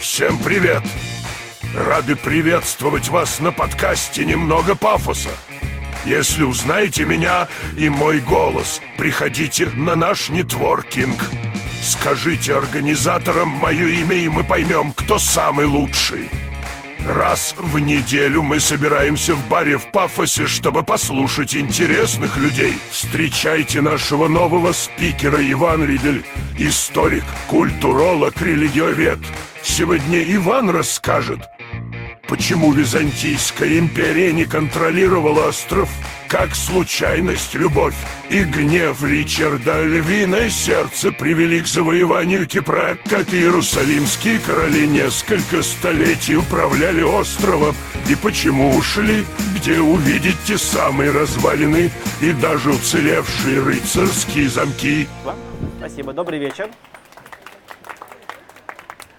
Всем привет! Рады приветствовать вас на подкасте «Немного пафоса». Если узнаете меня и мой голос, приходите на наш нетворкинг. Скажите организаторам мое имя, и мы поймем, кто самый лучший. Раз в неделю мы собираемся в баре в Пафосе, чтобы послушать интересных людей. Встречайте нашего нового спикера Иван Ридель, историк, культуролог, религиовед. Сегодня Иван расскажет, почему Византийская империя не контролировала остров, как случайность, любовь и гнев Ричарда Львиное сердце привели к завоеванию Кипра, как иерусалимские короли несколько столетий управляли островом, и почему ушли, где увидеть те самые развалины и даже уцелевшие рыцарские замки. Спасибо, добрый вечер.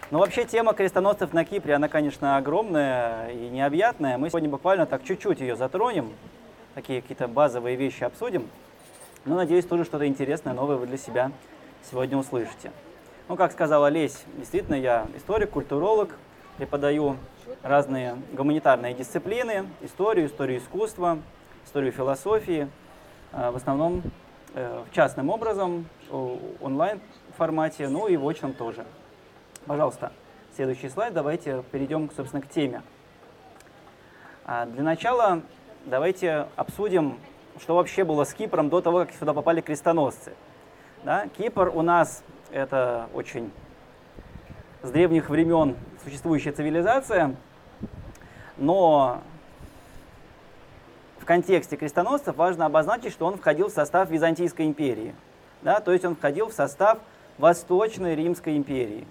Ну, вообще, тема крестоносцев на Кипре, она, конечно, огромная и необъятная. Мы сегодня буквально так чуть-чуть ее затронем, такие какие-то базовые вещи обсудим. Но, надеюсь, тоже что-то интересное, новое вы для себя сегодня услышите. Ну, как сказала Лесь, действительно, я историк, культуролог, преподаю разные гуманитарные дисциплины, историю, историю искусства, историю философии, э, в основном э, в частным образом, онлайн формате, ну и в очном тоже. Пожалуйста, следующий слайд. Давайте перейдем, собственно, к теме. А для начала давайте обсудим, что вообще было с Кипром до того, как сюда попали крестоносцы. Да? Кипр у нас это очень с древних времен существующая цивилизация, но в контексте крестоносцев важно обозначить, что он входил в состав Византийской империи. Да? То есть он входил в состав Восточной Римской империи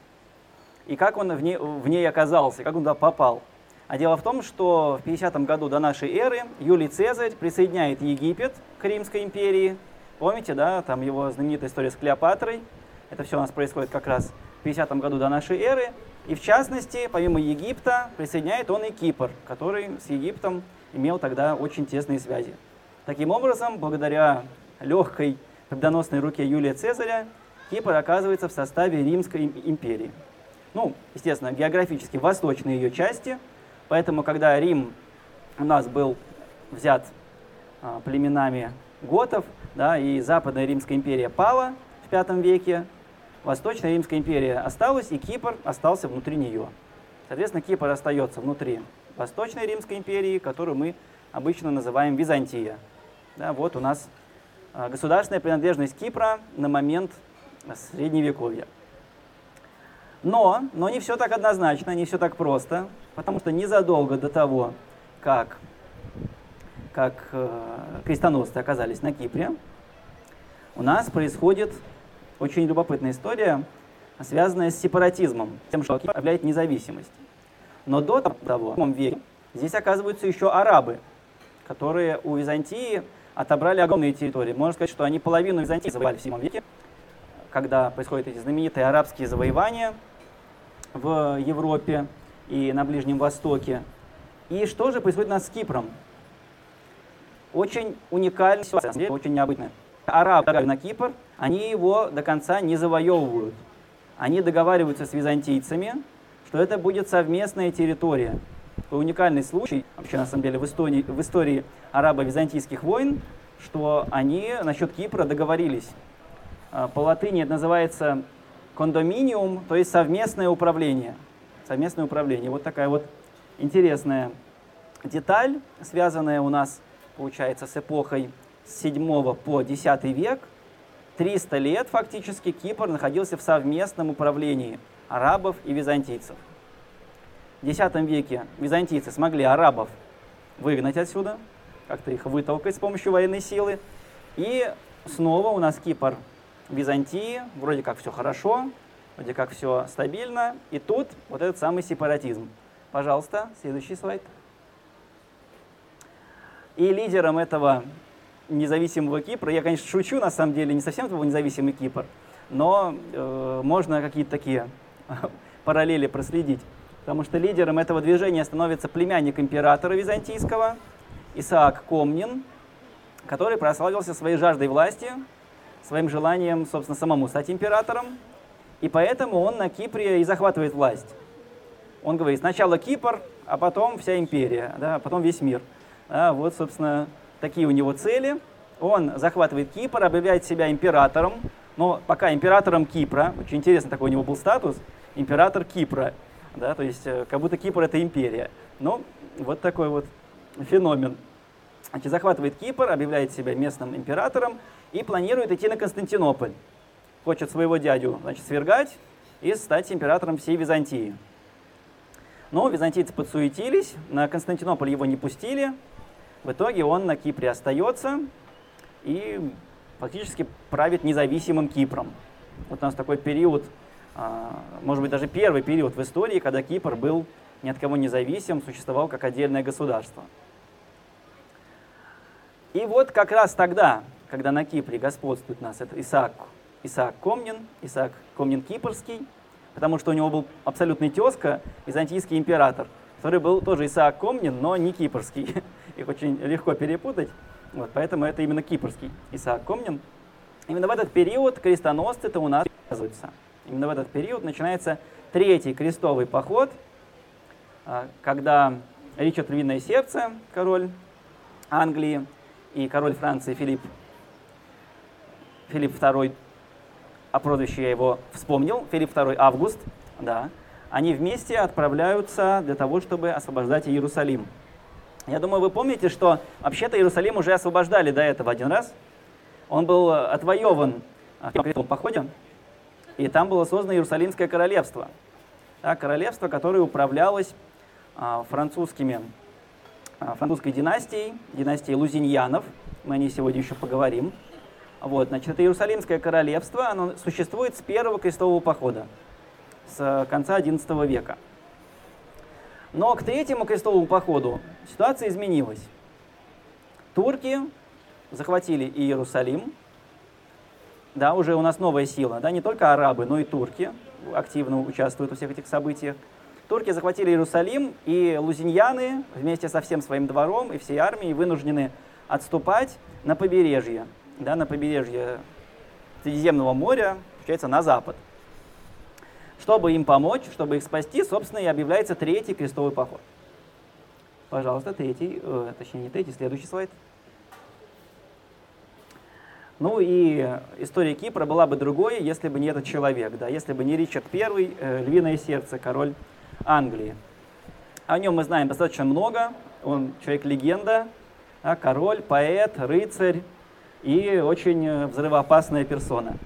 и как он в ней, в ней оказался, как он туда попал. А дело в том, что в 50 году до нашей эры Юлий Цезарь присоединяет Египет к Римской империи. Помните, да, там его знаменитая история с Клеопатрой. Это все у нас происходит как раз в 50 году до нашей эры. И в частности, помимо Египта, присоединяет он и Кипр, который с Египтом имел тогда очень тесные связи. Таким образом, благодаря легкой победоносной руке Юлия Цезаря, Кипр оказывается в составе Римской империи ну, естественно, географически восточной ее части. Поэтому, когда Рим у нас был взят а, племенами готов, да, и Западная Римская империя пала в V веке, Восточная Римская империя осталась, и Кипр остался внутри нее. Соответственно, Кипр остается внутри Восточной Римской империи, которую мы обычно называем Византия. Да, вот у нас а, государственная принадлежность Кипра на момент Средневековья. Но, но не все так однозначно, не все так просто, потому что незадолго до того, как, как э, крестоносцы оказались на Кипре, у нас происходит очень любопытная история, связанная с сепаратизмом, тем, что Кипр объявляет независимость. Но до того, в веке, здесь оказываются еще арабы, которые у Византии отобрали огромные территории. Можно сказать, что они половину Византии завоевали в 7 веке, когда происходят эти знаменитые арабские завоевания – в Европе и на Ближнем Востоке. И что же происходит у нас с Кипром? Очень уникальная ситуация, очень необычная. Арабы на Кипр, они его до конца не завоевывают. Они договариваются с византийцами, что это будет совместная территория. Это уникальный случай, вообще на самом деле в истории, в истории арабо-византийских войн, что они насчет Кипра договорились. А, по латыни это называется кондоминиум, то есть совместное управление. Совместное управление. Вот такая вот интересная деталь, связанная у нас, получается, с эпохой с 7 по 10 век. 300 лет фактически Кипр находился в совместном управлении арабов и византийцев. В X веке византийцы смогли арабов выгнать отсюда, как-то их вытолкать с помощью военной силы. И снова у нас Кипр Византии, вроде как все хорошо, вроде как все стабильно, и тут вот этот самый сепаратизм. Пожалуйста, следующий слайд. И лидером этого независимого Кипра, я, конечно, шучу, на самом деле, не совсем это независимый Кипр, но э, можно какие-то такие параллели проследить. Потому что лидером этого движения становится племянник императора византийского, Исаак Комнин, который прославился своей жаждой власти, своим желанием, собственно, самому стать императором. И поэтому он на Кипре и захватывает власть. Он говорит, сначала Кипр, а потом вся империя, да, а потом весь мир. Да, вот, собственно, такие у него цели. Он захватывает Кипр, объявляет себя императором, но пока императором Кипра, очень интересно такой у него был статус, император Кипра, да, то есть э, как будто Кипр это империя. Ну, вот такой вот феномен. Значит, захватывает Кипр, объявляет себя местным императором и планирует идти на Константинополь. Хочет своего дядю, значит, свергать и стать императором всей Византии. Но византийцы подсуетились, на Константинополь его не пустили. В итоге он на Кипре остается и фактически правит независимым Кипром. Вот у нас такой период, а, может быть, даже первый период в истории, когда Кипр был ни от кого независим, существовал как отдельное государство. И вот как раз тогда, когда на Кипре господствует нас это Исаак, Исаак Комнин, Исаак Комнин Кипрский, потому что у него был абсолютный тезка, византийский император, который был тоже Исаак Комнин, но не кипрский. Их очень легко перепутать. Вот, поэтому это именно кипрский Исаак Комнин. Именно в этот период крестоносцы-то у нас оказываются. Именно в этот период начинается третий крестовый поход, а, когда Ричард Львиное Сердце, король Англии, и король Франции Филипп, Филипп II, а прозвище я его вспомнил, Филипп II Август, да, они вместе отправляются для того, чтобы освобождать Иерусалим. Я думаю, вы помните, что вообще-то Иерусалим уже освобождали до этого один раз. Он был отвоеван в крестовом походе, и там было создано Иерусалимское королевство. Да, королевство, которое управлялось а, французскими, а, французской династией, династией Лузиньянов. Мы о ней сегодня еще поговорим. Вот, значит, это Иерусалимское королевство, оно существует с первого крестового похода, с конца XI века. Но к третьему крестовому походу ситуация изменилась. Турки захватили Иерусалим, да, уже у нас новая сила, да, не только арабы, но и турки активно участвуют во всех этих событиях. Турки захватили Иерусалим, и лузиньяны вместе со всем своим двором и всей армией вынуждены отступать на побережье, да, на побережье Средиземного моря, получается, на запад. Чтобы им помочь, чтобы их спасти, собственно, и объявляется третий крестовый поход. Пожалуйста, третий, э, точнее не третий, следующий слайд. Ну и история Кипра была бы другой, если бы не этот человек, да, если бы не Ричард I, э, львиное сердце, король Англии. О нем мы знаем достаточно много. Он человек-легенда, да, король, поэт, рыцарь и очень э, взрывоопасная персона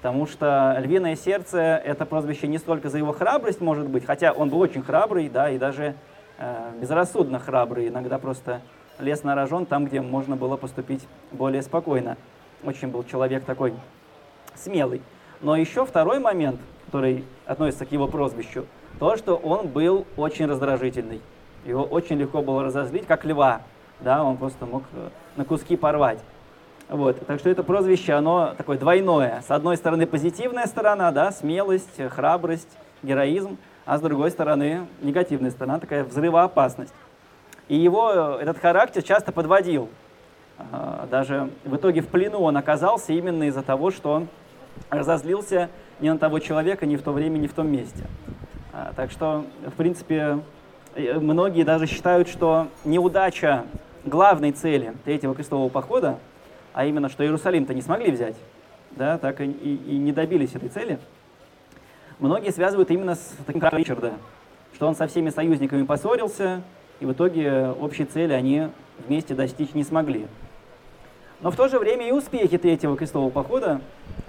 потому что «Львиное сердце» — это прозвище не столько за его храбрость, может быть, хотя он был очень храбрый, да, и даже э, безрассудно храбрый, иногда просто лез на рожон там, где можно было поступить более спокойно. Очень был человек такой смелый. Но еще второй момент, который относится к его прозвищу, то, что он был очень раздражительный. Его очень легко было разозлить, как льва. Да, он просто мог э, на куски порвать. Вот. Так что это прозвище, оно такое двойное. С одной стороны позитивная сторона, да, смелость, храбрость, героизм, а с другой стороны негативная сторона, такая взрывоопасность. И его этот характер часто подводил. А, даже в итоге в плену он оказался именно из-за того, что разозлился не на того человека, ни в то время, ни в том месте. А, так что, в принципе, э, многие даже считают, что неудача главной цели третьего крестового похода а именно, что Иерусалим-то не смогли взять, да, так и, и, и не добились этой цели, многие связывают именно с таким как Ричарда, что он со всеми союзниками поссорился, и в итоге общей цели они вместе достичь не смогли. Но в то же время и успехи третьего крестового похода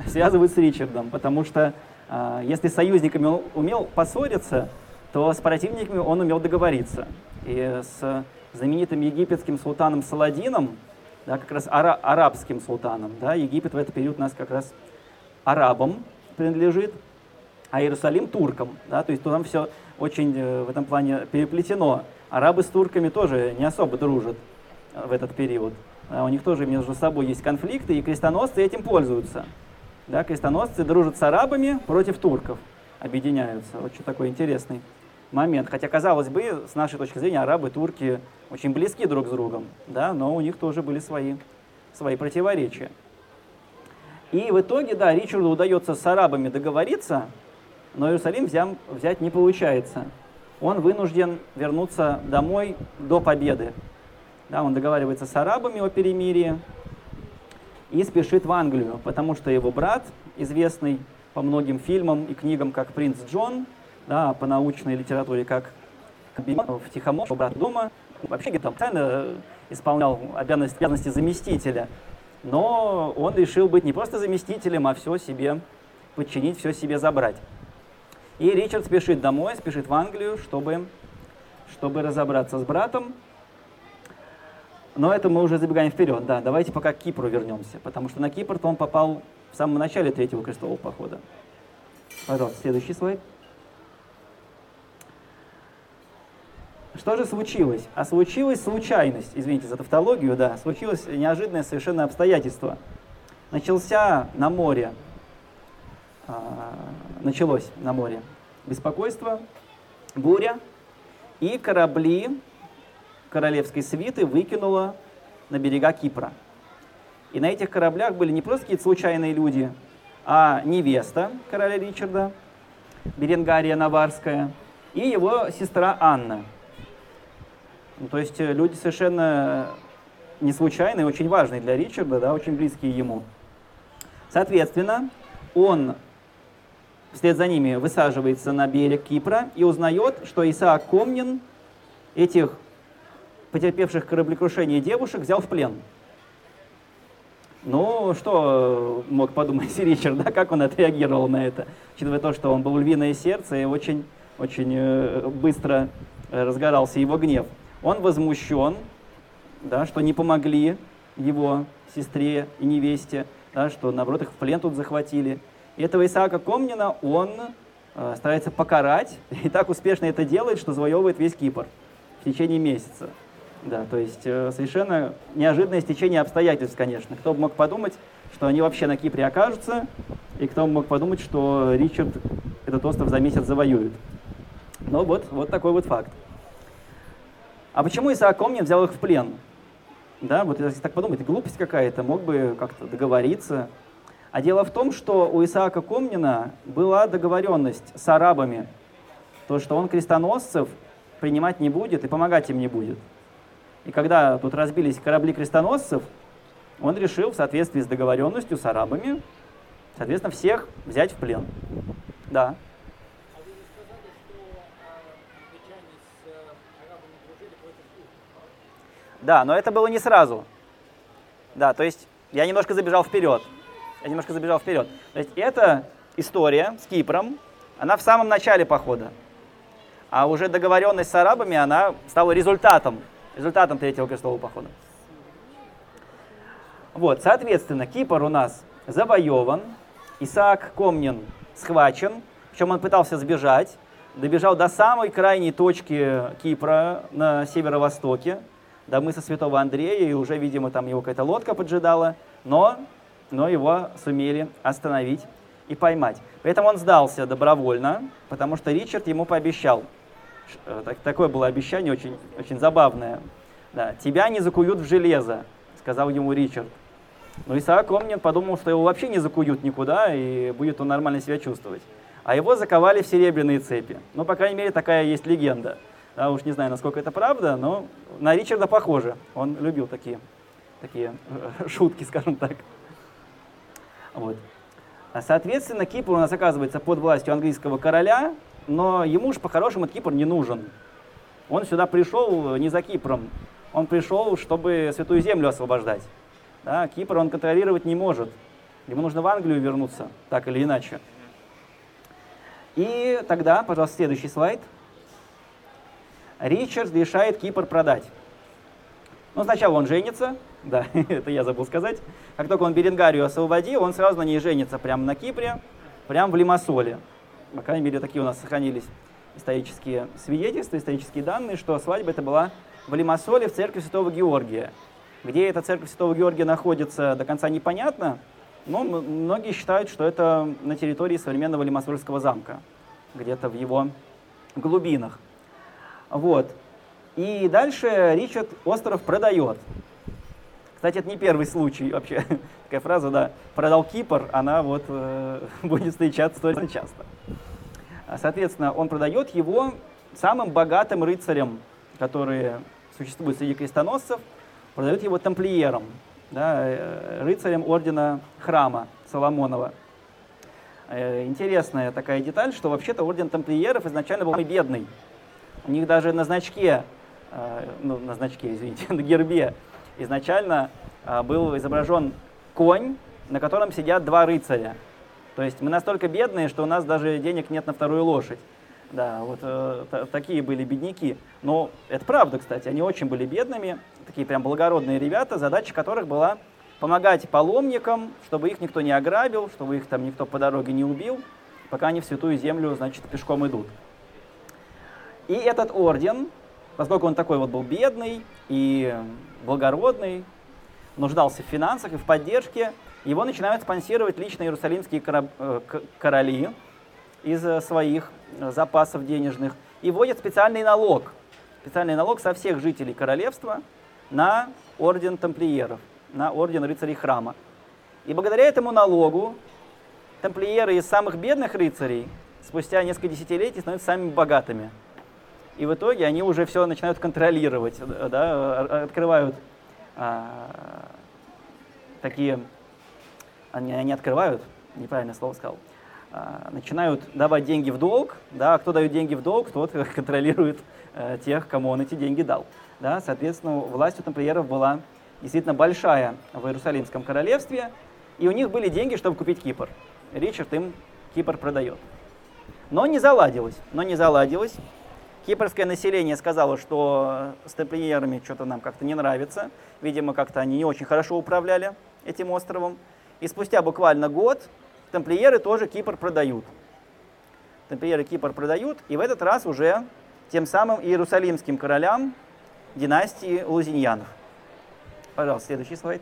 связывают с Ричардом, потому что э, если с союзниками он умел поссориться, то с противниками он умел договориться. И с знаменитым египетским султаном Саладином да, как раз ара арабским султаном. Да, Египет в этот период у нас как раз арабам принадлежит, а Иерусалим туркам. Да, то есть там все очень э, в этом плане переплетено. Арабы с турками тоже не особо дружат э, в этот период. Да, у них тоже между собой есть конфликты, и крестоносцы этим пользуются. Да, крестоносцы дружат с арабами против турков, объединяются. Очень такой интересный момент. Хотя, казалось бы, с нашей точки зрения, арабы, турки очень близки друг с другом, да, но у них тоже были свои, свои противоречия. И в итоге, да, Ричарду удается с арабами договориться, но Иерусалим взять, взять не получается. он вынужден вернуться домой до победы. Да, он договаривается с арабами о перемирии и спешит в Англию, потому что его брат, известный по многим фильмам и книгам как «Принц Джон», да, по научной литературе как в Тихомор, брат дома, вообще там тайно исполнял обязанности, обязанности заместителя. Но он решил быть не просто заместителем, а все себе подчинить, все себе забрать. И Ричард спешит домой, спешит в Англию, чтобы, чтобы разобраться с братом. Но это мы уже забегаем вперед. Да, давайте пока к Кипру вернемся, потому что на Кипр-то он попал в самом начале третьего крестового похода. Пожалуйста, следующий слайд. Что же случилось? А случилась случайность, извините за тавтологию, да, случилось неожиданное совершенно обстоятельство. Начался на море, а, началось на море беспокойство, буря, и корабли королевской свиты выкинуло на берега Кипра. И на этих кораблях были не просто какие-то случайные люди, а невеста короля Ричарда, Беренгария Наварская, и его сестра Анна – ну, то есть э, люди совершенно не случайные, очень важные для Ричарда, да, очень близкие ему. Соответственно, он вслед за ними высаживается на берег Кипра и узнает, что Исаак Комнин этих потерпевших кораблекрушение девушек взял в плен. Ну, что мог подумать Ричард, да, как он отреагировал на это, учитывая то, что он был львиное сердце и очень, очень э, быстро разгорался его гнев он возмущен, да, что не помогли его сестре и невесте, да, что, наоборот, их в плен тут захватили. И этого Исаака Комнина он э, старается покарать, и так успешно это делает, что завоевывает весь Кипр в течение месяца. Да, то есть э, совершенно неожиданное стечение обстоятельств, конечно. Кто бы мог подумать, что они вообще на Кипре окажутся, и кто бы мог подумать, что Ричард этот остров за месяц завоюет. Но вот, вот такой вот факт. А почему Исаак Комнин взял их в плен? Да, вот если так подумать, глупость какая-то, мог бы как-то договориться. А дело в том, что у Исаака Комнина была договоренность с арабами, то, что он крестоносцев принимать не будет и помогать им не будет. И когда тут разбились корабли крестоносцев, он решил в соответствии с договоренностью с арабами, соответственно, всех взять в плен. Да. Да, но это было не сразу. Да, то есть я немножко забежал вперед. Я немножко забежал вперед. То есть эта история с Кипром, она в самом начале похода. А уже договоренность с арабами, она стала результатом, результатом третьего крестового похода. Вот, соответственно, Кипр у нас завоеван, Исаак Комнин схвачен, причем он пытался сбежать, добежал до самой крайней точки Кипра на северо-востоке, до мыса Святого Андрея, и уже, видимо, там его какая-то лодка поджидала, но, но его сумели остановить и поймать. Поэтому он сдался добровольно, потому что Ричард ему пообещал. Э, так, такое было обещание очень, очень забавное. Да, «Тебя не закуют в железо», — сказал ему Ричард. Но Исаак Омнин подумал, что его вообще не закуют никуда, и будет он нормально себя чувствовать. А его заковали в серебряные цепи. Ну, по крайней мере, такая есть легенда. Да, уж не знаю, насколько это правда, но на Ричарда похоже. Он любил такие, такие э, шутки, скажем так. Вот. Соответственно, Кипр у нас оказывается под властью английского короля, но ему уж по-хорошему Кипр не нужен. Он сюда пришел не за Кипром, он пришел, чтобы Святую Землю освобождать. Да, Кипр он контролировать не может. Ему нужно в Англию вернуться, так или иначе. И тогда, пожалуйста, следующий слайд – Ричард решает Кипр продать. Ну, сначала он женится, да, это я забыл сказать. Как только он Беренгарию освободил, он сразу на ней женится прямо на Кипре, прямо в Лимассоле. По крайней мере, такие у нас сохранились исторические свидетельства, исторические данные, что свадьба это была в Лимассоле в церкви Святого Георгия. Где эта церковь Святого Георгия находится, до конца непонятно, но многие считают, что это на территории современного Лимассольского замка, где-то в его глубинах. Вот. И дальше Ричард остров продает. Кстати, это не первый случай вообще. Такая фраза, да, продал Кипр, она вот э, будет встречаться очень часто. А, соответственно, он продает его самым богатым рыцарем, который существует среди крестоносцев, продают его тамплиером, да, э, рыцарем ордена храма Соломонова. Э, интересная такая деталь, что вообще-то орден тамплиеров изначально был бедный. У них даже на значке, э, ну, на значке, извините, на гербе изначально был изображен конь, на котором сидят два рыцаря. То есть мы настолько бедные, что у нас даже денег нет на вторую лошадь. Да, вот э, такие были бедняки. Но это правда, кстати, они очень были бедными, такие прям благородные ребята, задача которых была помогать паломникам, чтобы их никто не ограбил, чтобы их там никто по дороге не убил, пока они в Святую Землю, значит, пешком идут. И этот орден, поскольку он такой вот был бедный и благородный, нуждался в финансах и в поддержке, его начинают спонсировать лично иерусалимские э, короли из э, своих э, запасов денежных и вводят специальный налог, специальный налог со всех жителей королевства на орден тамплиеров, на орден рыцарей храма. И благодаря этому налогу тамплиеры из самых бедных рыцарей спустя несколько десятилетий становятся самыми богатыми. И в итоге они уже все начинают контролировать, да, открывают а, такие они, они открывают, неправильное слово сказал, а, начинают давать деньги в долг, да, кто дает деньги в долг, тот контролирует э, тех, кому он эти деньги дал. Да, соответственно, власть у тамплиеров была действительно большая в Иерусалимском королевстве, и у них были деньги, чтобы купить Кипр. Ричард им Кипр продает. Но не заладилось, но не заладилось. Кипрское население сказало, что с тамплиерами что-то нам как-то не нравится. Видимо, как-то они не очень хорошо управляли этим островом. И спустя буквально год тамплиеры тоже Кипр продают. Тамплиеры Кипр продают, и в этот раз уже тем самым иерусалимским королям династии Лузиньянов. Пожалуйста, следующий слайд.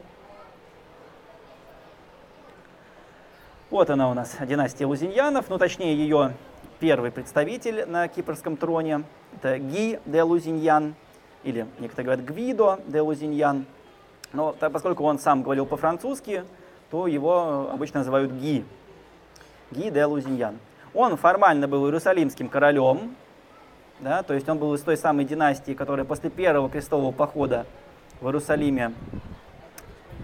Вот она у нас, династия Лузиньянов, ну точнее ее первый представитель на кипрском троне. Это Ги де Лузиньян, или некоторые говорят Гвидо де Лузиньян. Но так, поскольку он сам говорил по-французски, то его обычно называют Ги. Ги де Лузиньян. Он формально был иерусалимским королем, да, то есть он был из той самой династии, которая после первого крестового похода в Иерусалиме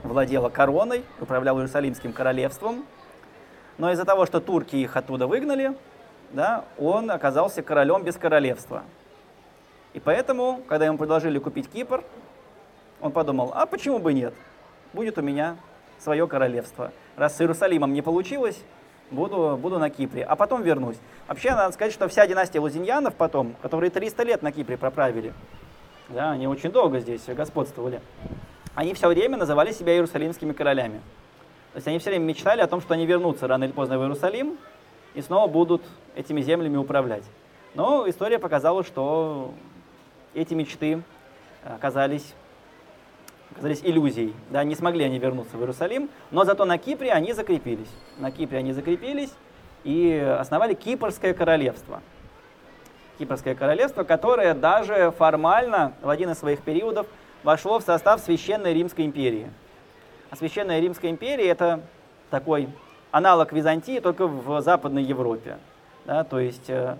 владела короной, управляла Иерусалимским королевством. Но из-за того, что турки их оттуда выгнали, да, он оказался королем без королевства. И поэтому, когда ему предложили купить Кипр, он подумал, а почему бы нет? Будет у меня свое королевство. Раз с Иерусалимом не получилось, буду, буду на Кипре, а потом вернусь. Вообще, надо сказать, что вся династия Лузиньянов потом, которые 300 лет на Кипре проправили, да, они очень долго здесь господствовали, они все время называли себя иерусалимскими королями. То есть они все время мечтали о том, что они вернутся рано или поздно в Иерусалим и снова будут этими землями управлять. Но история показала, что эти мечты оказались оказались иллюзией. Да, не смогли они вернуться в Иерусалим, но зато на Кипре они закрепились. На Кипре они закрепились и основали Кипрское королевство. Кипрское королевство, которое даже формально в один из своих периодов вошло в состав Священной Римской империи. А Священная Римская империя это такой аналог Византии, только в Западной Европе. Да, то есть э,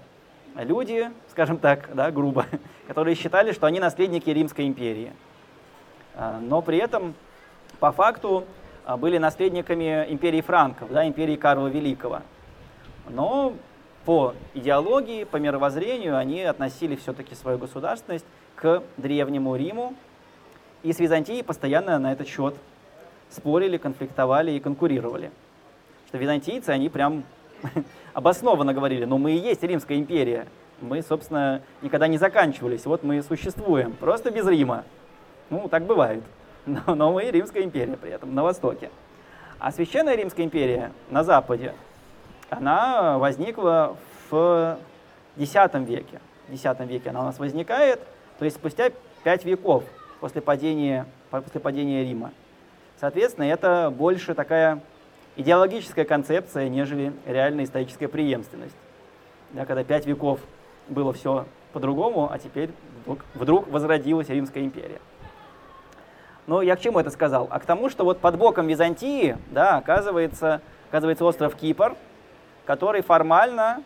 люди, скажем так, да, грубо, которые считали, что они наследники Римской империи. А, но при этом по факту а, были наследниками империи франков, да, империи Карла Великого. Но по идеологии, по мировоззрению они относили все-таки свою государственность к Древнему Риму. И с Византией постоянно на этот счет спорили, конфликтовали и конкурировали. Что византийцы, они прям обоснованно говорили, ну мы и есть Римская империя. Мы, собственно, никогда не заканчивались. Вот мы существуем, просто без Рима. Ну, так бывает. Но, но мы Римская империя при этом на Востоке. А Священная Римская империя на Западе, она возникла в X веке. В X веке она у нас возникает, то есть спустя пять веков после падения, после падения Рима. Соответственно, это больше такая идеологическая концепция, нежели реальная историческая преемственность. Да, когда пять веков было все по-другому, а теперь вдруг, вдруг возродилась Римская империя. Но я к чему это сказал? А к тому, что вот под боком Византии, да, оказывается, оказывается остров Кипр, который формально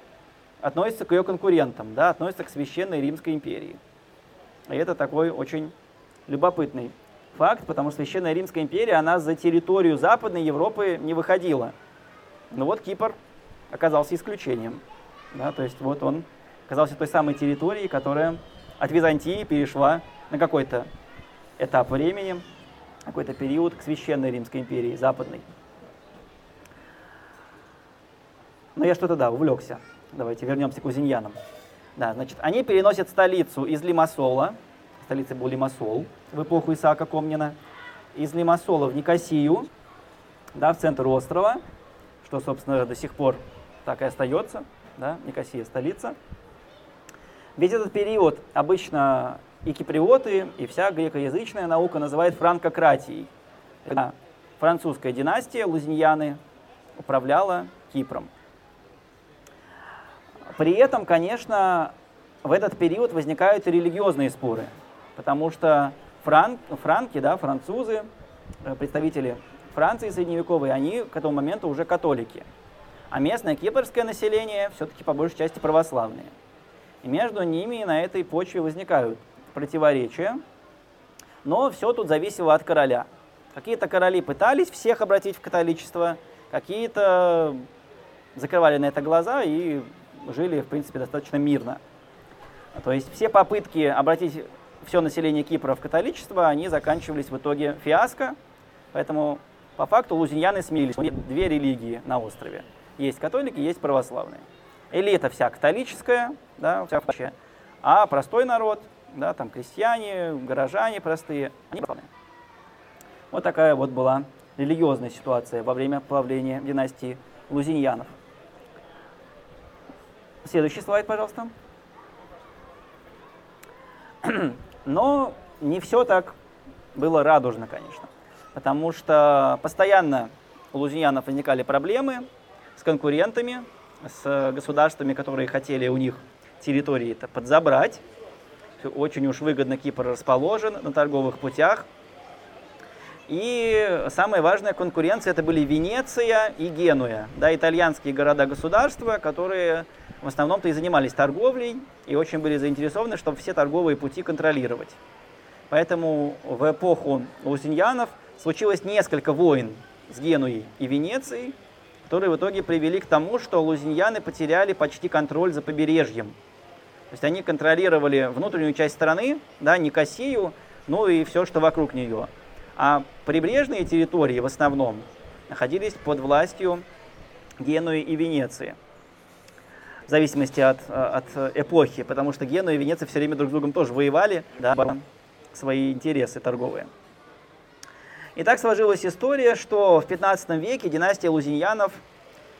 относится к ее конкурентам, да, относится к Священной Римской империи. И это такой очень любопытный факт, потому что Священная Римская империя, она за территорию Западной Европы не выходила. Но вот Кипр оказался исключением. Да, то есть вот он оказался той самой территорией, которая от Византии перешла на какой-то этап времени, какой-то период к Священной Римской империи, Западной. Но я что-то, да, увлекся. Давайте вернемся к узиньянам. Да, значит, они переносят столицу из Лимассола, столицей был Лимассол в эпоху Исаака Комнина, из Лимассола в Никосию, да, в центр острова, что, собственно, до сих пор так и остается, да, Никосия столица. Весь этот период обычно и киприоты, и вся грекоязычная наука называет франкократией. Это французская династия, лузиньяны, управляла Кипром. При этом, конечно, в этот период возникают религиозные споры, потому что франк, франки, да, французы, э, представители Франции средневековой, они к этому моменту уже католики. А местное кипрское население все-таки по большей части православные. И между ними на этой почве возникают противоречия, но все тут зависело от короля. Какие-то короли пытались всех обратить в католичество, какие-то закрывали на это глаза и жили, в принципе, достаточно мирно. То есть все попытки обратить все население Кипра в католичество, они заканчивались в итоге фиаско, поэтому по факту лузиньяны смирились. Две религии на острове. Есть католики, есть православные. Элита вся католическая, да, вся вообще, а простой народ, да, там крестьяне, горожане простые, они православные. Вот такая вот была религиозная ситуация во время правления династии лузиньянов. Следующий слайд, пожалуйста. Но не все так было радужно, конечно. Потому что постоянно у лузиньянов возникали проблемы с конкурентами, с государствами, которые хотели у них территории это подзабрать. Очень уж выгодно Кипр расположен на торговых путях. И самая важная конкуренция это были Венеция и Генуя, да, итальянские города-государства, которые в основном-то и занимались торговлей и очень были заинтересованы, чтобы все торговые пути контролировать. Поэтому в эпоху лузиньянов случилось несколько войн с Генуей и Венецией, которые в итоге привели к тому, что лузиньяны потеряли почти контроль за побережьем. То есть они контролировали внутреннюю часть страны, да, Никосию, ну и все, что вокруг нее. А прибрежные территории в основном находились под властью Генуи и Венеции в зависимости от, э, от эпохи, потому что Генуя и Венеция все время друг с другом тоже воевали, да, свои интересы торговые. И так сложилась история, что в 15 веке династия лузиньянов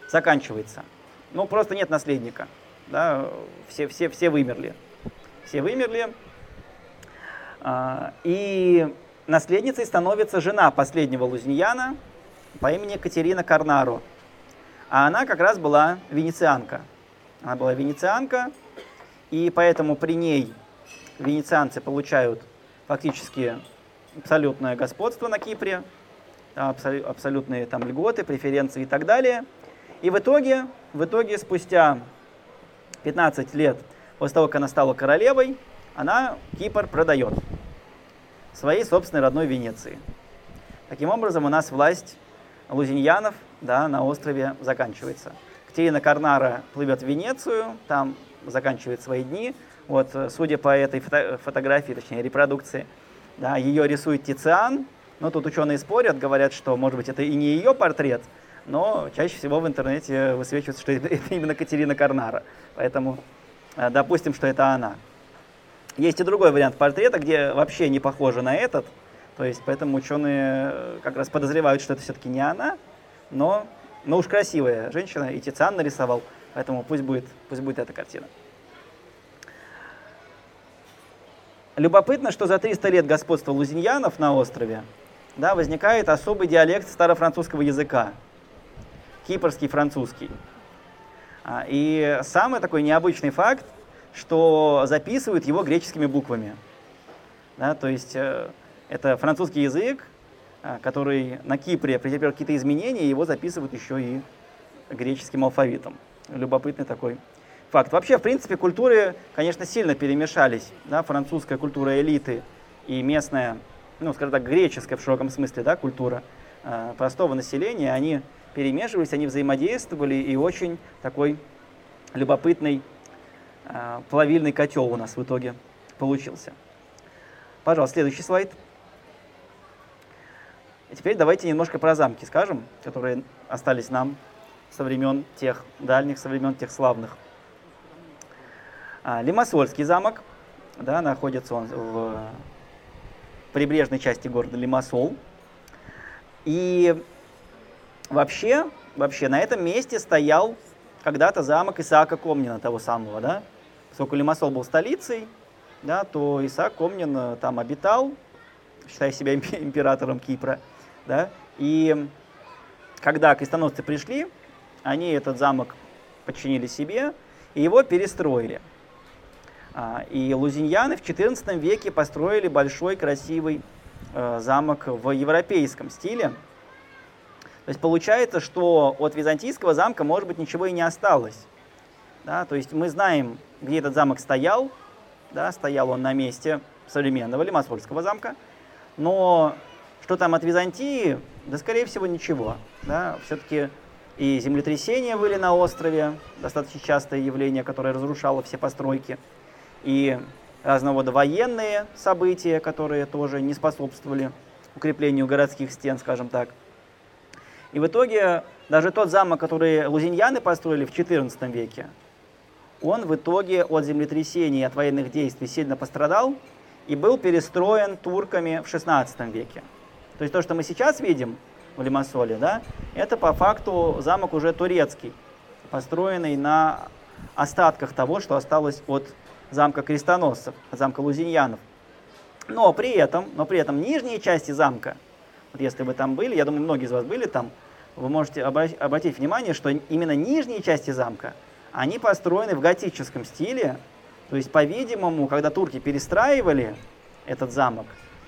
заканчивается. Ну, просто нет наследника. Да, все, все, все вымерли. Все вымерли. А, и наследницей становится жена последнего лузиньяна по имени Катерина Карнаро. А она как раз была венецианка. Она была венецианка, и поэтому при ней венецианцы получают фактически абсолютное господство на Кипре, абсолютные там льготы, преференции и так далее. И в итоге, в итоге спустя 15 лет после того, как она стала королевой, она Кипр продает своей собственной родной Венеции. Таким образом, у нас власть лузиньянов да, на острове заканчивается. Катерина Карнара плывет в Венецию, там заканчивает свои дни. Вот, э, судя по этой фото фотографии, точнее репродукции, да, ее рисует Тициан. Но тут ученые спорят, говорят, что, может быть, это и не ее портрет, но чаще всего в интернете высвечивается, что это именно Катерина Карнара. Поэтому э, допустим, что это она. Есть и другой вариант портрета, где вообще не похоже на этот. То есть, поэтому ученые э, как раз подозревают, что это все-таки не она, но но уж красивая женщина, и Тициан нарисовал, поэтому пусть будет, пусть будет эта картина. Любопытно, что за 300 лет господства лузиньянов на острове да, возникает особый диалект старофранцузского языка, кипрский французский. А, и самый такой необычный факт, что записывают его греческими буквами. Да, то есть э, это французский язык, а, который на Кипре претерпел какие-то изменения, его записывают еще и греческим алфавитом. Любопытный такой факт. Вообще, в принципе, культуры, конечно, сильно перемешались. Да, французская культура элиты и местная, ну, скажем так, греческая в широком смысле, да, культура э, простого населения, они перемешивались, они взаимодействовали, и очень такой любопытный э, плавильный котел у нас в итоге получился. Пожалуйста, следующий слайд. И теперь давайте немножко про замки скажем, которые остались нам со времен тех дальних, со времен тех славных. А, Лимассольский замок, да, находится он в прибрежной части города Лимассол. И вообще, вообще на этом месте стоял когда-то замок Исаака Комнина, того самого, да. Поскольку Лимассол был столицей, да, то Исаак Комнин э, там обитал, считая себя императором Кипра, да, и когда крестоносцы пришли, они этот замок подчинили себе и его перестроили. А, и лузиньяны в XIV веке построили большой красивый э, замок в европейском стиле. То есть получается, что от византийского замка, может быть, ничего и не осталось. Да? То есть мы знаем, где этот замок стоял. Да? Стоял он на месте современного Лимассольского замка. Но что там от Византии? Да, скорее всего, ничего. Да? Все-таки и землетрясения были на острове, достаточно частое явление, которое разрушало все постройки. И разного рода военные события, которые тоже не способствовали укреплению городских стен, скажем так. И в итоге даже тот замок, который лузиньяны построили в XIV веке, он в итоге от землетрясений и от военных действий сильно пострадал и был перестроен турками в XVI веке. То есть то, что мы сейчас видим в Лимассоле, да, это по факту замок уже турецкий, построенный на остатках того, что осталось от замка крестоносцев, замка лузиньянов. Но при этом, но при этом нижние части замка – вот если вы там были, я думаю, многие из вас были там, вы можете обратить внимание, что именно нижние части замка, они построены в готическом стиле. То есть, по-видимому, когда турки перестраивали этот замок,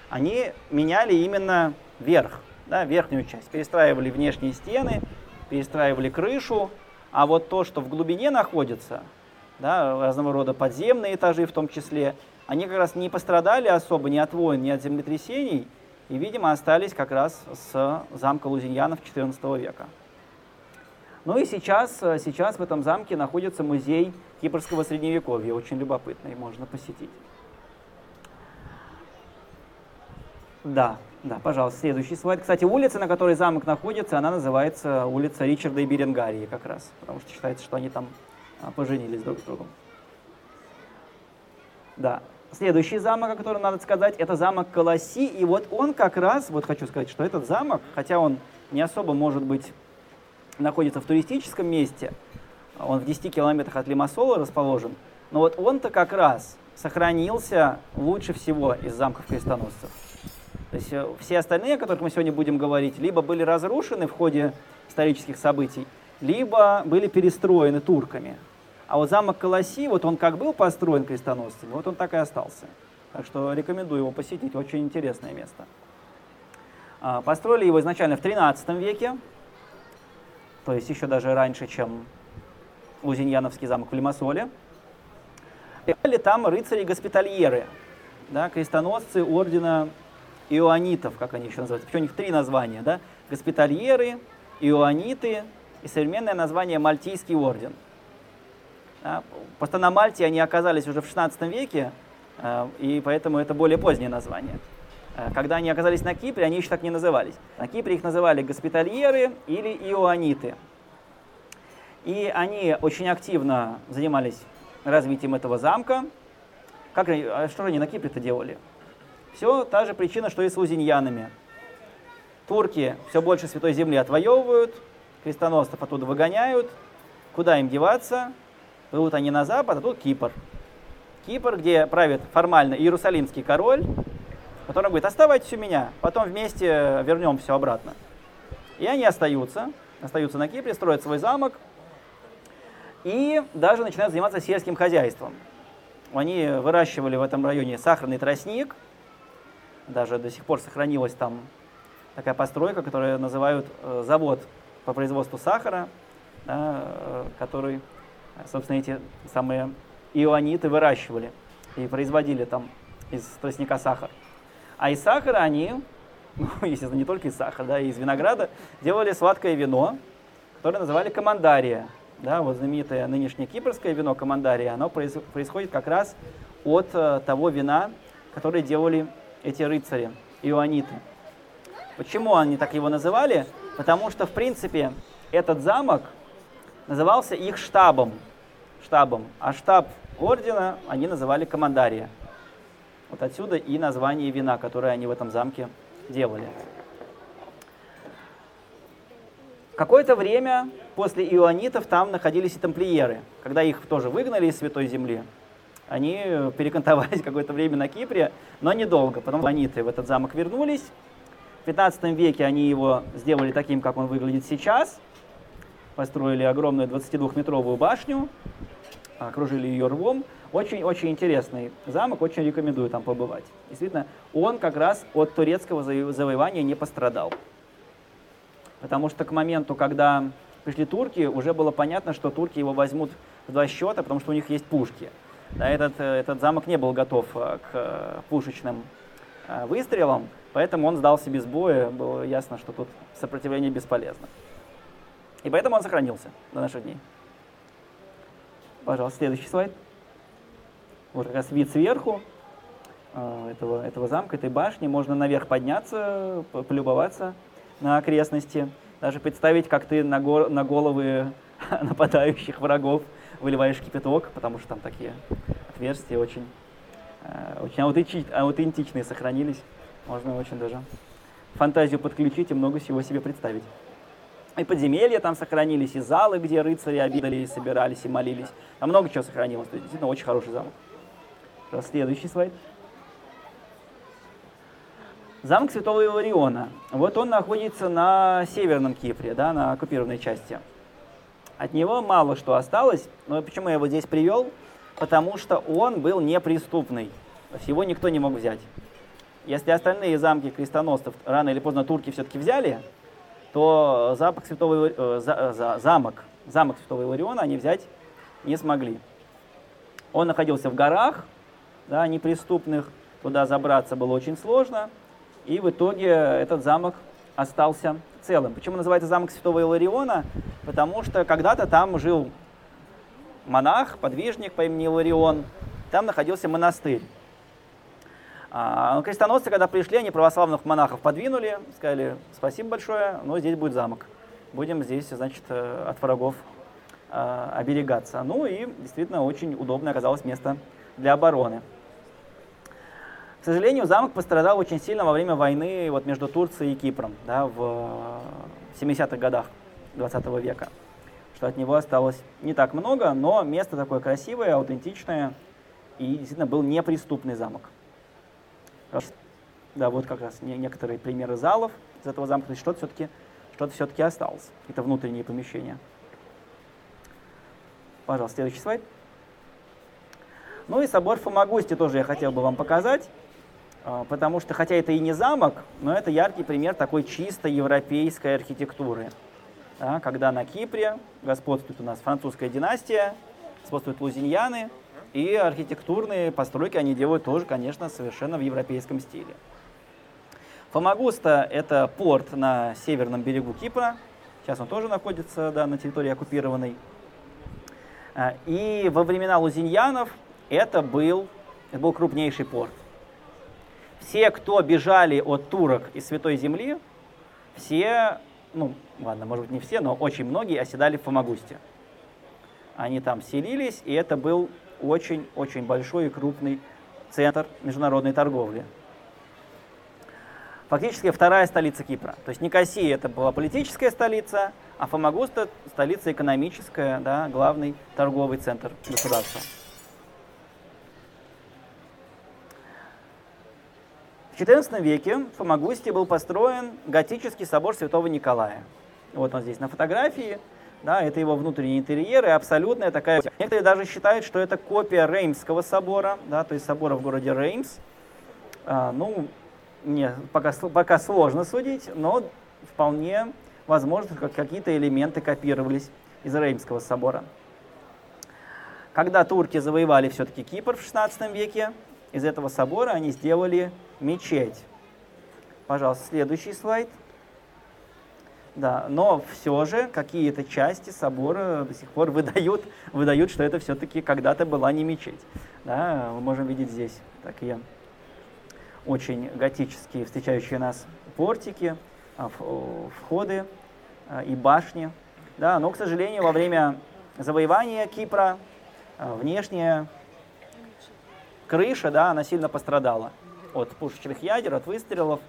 они меняли именно верх, да, верхнюю часть. Перестраивали внешние стены, перестраивали крышу, а вот то, что в глубине находится, да, разного рода подземные этажи в том числе, они как раз не пострадали особо ни от войн, ни от землетрясений, и, видимо, остались как раз с замка Лузиньянов XIV века. Ну и сейчас, сейчас в этом замке находится музей кипрского средневековья, очень любопытный, можно посетить. Да, да, пожалуйста, следующий слайд. Кстати, улица, на которой замок находится, она называется улица Ричарда и Беренгарии как раз, потому что считается, что они там а, поженились друг с другом. Да, Следующий замок, о котором надо сказать, это замок Колоси. И вот он как раз, вот хочу сказать, что этот замок, хотя он не особо, может быть, находится в туристическом месте, он в 10 километрах от Лимассола расположен, но вот он-то как раз сохранился лучше всего из замков крестоносцев. То есть э, все остальные, о которых мы сегодня будем говорить, либо были разрушены в ходе исторических событий, либо были перестроены турками. А вот замок Колоси, вот он как был построен крестоносцами, вот он так и остался. Так что рекомендую его посетить, очень интересное место. А, построили его изначально в 13 веке, то есть еще даже раньше, чем Лузиньяновский замок в Лимассоле. Были там рыцари-госпитальеры, да, крестоносцы ордена иоанитов, как они еще называются. Причем у них три названия, да, госпитальеры, иоаниты и современное название Мальтийский орден – Просто на Мальте они оказались уже в 16 веке, э, и поэтому это более позднее название. Э, когда они оказались на Кипре, они еще так не назывались. На Кипре их называли госпитальеры или иоаниты. И они очень активно занимались развитием этого замка. Как, а что же они на Кипре-то делали? Все та же причина, что и с лузиньянами. Турки все больше Святой Земли отвоевывают, крестоносцев оттуда выгоняют. Куда им деваться? плывут они на запад, а тут Кипр. Кипр, где правит формально Иерусалимский король, который говорит, оставайтесь у меня, потом вместе вернем все обратно. И они остаются, остаются на Кипре, строят свой замок и даже начинают заниматься сельским хозяйством. Они выращивали в этом районе сахарный тростник, даже до сих пор сохранилась там такая постройка, которую называют э, завод по производству сахара, да, э, который собственно, эти самые иониты выращивали и производили там из тростника сахар. А из сахара они, ну, естественно, не только из сахара, да, и из винограда, делали сладкое вино, которое называли командария. Да, вот знаменитое нынешнее кипрское вино командария, оно происходит как раз от э, того вина, которое делали эти рыцари, иониты. Почему они так его называли? Потому что, в принципе, этот замок назывался их штабом, штабом, а штаб ордена они называли командария. Вот отсюда и название вина, которое они в этом замке делали. Какое-то время после ионитов там находились и тамплиеры. Когда их тоже выгнали из Святой Земли, они перекантовались какое-то время на Кипре, но недолго. Потом иониты в этот замок вернулись. В 15 веке они его сделали таким, как он выглядит сейчас. Построили огромную 22-метровую башню, окружили ее рвом. Очень-очень интересный замок, очень рекомендую там побывать. Действительно, он как раз от турецкого завоевания не пострадал. Потому что к моменту, когда пришли турки, уже было понятно, что турки его возьмут в два счета, потому что у них есть пушки. Да, этот, э, этот замок не был готов э, к э, пушечным выстрелам, поэтому он сдался без боя, было ясно, что тут сопротивление бесполезно. И поэтому он сохранился до наших дней. Пожалуйста, следующий слайд. Вот как раз вид сверху этого, этого замка, этой башни. Можно наверх подняться, полюбоваться на окрестности. Даже представить, как ты на, го на головы нападающих врагов выливаешь кипяток, потому что там такие отверстия очень, э, очень аутентич, аутентичные сохранились. Можно очень даже фантазию подключить и много всего себе представить. И подземелья там сохранились, и залы, где рыцари обедали, и собирались, и молились. Там много чего сохранилось. То есть, действительно, очень хороший замок. Следующий слайд. Замок Святого Илариона. Вот он находится на северном Кипре, да, на оккупированной части. От него мало что осталось, но почему я его здесь привел? Потому что он был неприступный. То есть его никто не мог взять. Если остальные замки крестоносцев рано или поздно турки все-таки взяли, то замок Святого, э, за, за, замок, замок Святого Илариона они взять не смогли. Он находился в горах, да, неприступных, туда забраться было очень сложно – и в итоге этот замок остался целым. Почему называется замок Святого Илариона? Потому что когда-то там жил монах, подвижник по имени Иларион. Там находился монастырь. А, крестоносцы, когда пришли, они православных монахов подвинули, сказали, спасибо большое, но здесь будет замок. Будем здесь, значит, э, от врагов э, оберегаться. Ну и действительно очень удобное оказалось место для обороны. К сожалению, замок пострадал очень сильно во время войны вот между Турцией и Кипром да, в 70-х годах 20 века. Что от него осталось не так много, но место такое красивое, аутентичное и действительно был неприступный замок. Да, вот как раз некоторые примеры залов из этого замка, то есть что-то все-таки что все-таки осталось, какие-то внутренние помещения. Пожалуйста, следующий слайд. Ну и собор Фомагусти тоже я хотел бы вам показать. А, потому что, хотя это и не замок, но это яркий пример такой чисто европейской архитектуры. Да, когда на Кипре господствует у нас французская династия, господствуют лузиньяны, и архитектурные постройки они делают тоже, конечно, совершенно в европейском стиле. Фомагуста – это порт на северном берегу Кипра. Сейчас он тоже находится да, на территории оккупированной. А, и во времена лузиньянов это был, это был крупнейший порт все, кто бежали от турок из Святой Земли, все, ну ладно, может быть не все, но очень многие оседали в Фомагусте. Они там селились, и это был очень-очень большой и крупный центр международной торговли. Фактически вторая столица Кипра. То есть Никосия это была политическая столица, а Фомагуста столица экономическая, да, главный торговый центр государства. XIV веке в Фомагусте был построен готический собор Святого Николая. Вот он здесь на фотографии. Да, это его внутренний интерьер и абсолютная такая... Некоторые даже считают, что это копия Реймского собора, да, то есть собора в городе Реймс. А, ну, не, пока, пока сложно судить, но вполне возможно, как какие-то элементы копировались из Реймского собора. Когда турки завоевали все-таки Кипр в 16 веке, из этого собора они сделали мечеть. Пожалуйста, следующий слайд. Да, но все же какие-то части собора до сих пор выдают, выдают что это все-таки когда-то была не мечеть. Да, мы можем видеть здесь такие очень готические встречающие нас портики, а, входы а, и башни. Да, но, к сожалению, во время завоевания Кипра а, внешняя крыша, да, она сильно пострадала от пушечных ядер, от выстрелов.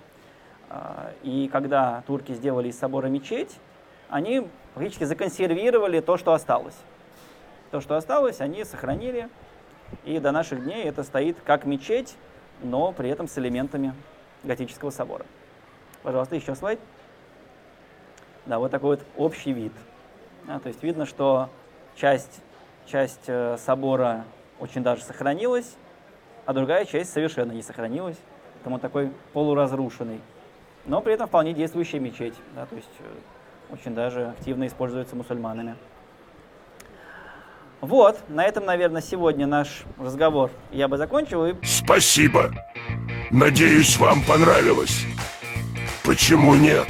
А, и когда турки сделали из собора мечеть, они практически законсервировали то, что осталось. То, что осталось, они сохранили, и до наших дней это стоит как мечеть, но при этом с элементами готического собора. Пожалуйста, еще слайд. Да, вот такой вот общий вид. А, то есть видно, что часть, часть э, собора очень даже сохранилась, а другая часть совершенно не сохранилась. Поэтому такой полуразрушенный но при этом вполне действующая мечеть, да, то есть э, очень даже активно используется мусульманами. Вот, на этом, наверное, сегодня наш разговор я бы закончил. И... Спасибо. Надеюсь, вам понравилось. Почему нет?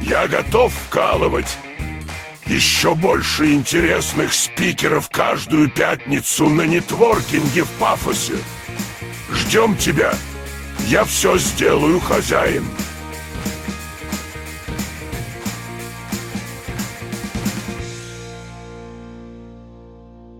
Я готов вкалывать. Еще больше интересных спикеров каждую пятницу на нетворкинге в Пафосе. Ждем тебя. Я все сделаю, хозяин.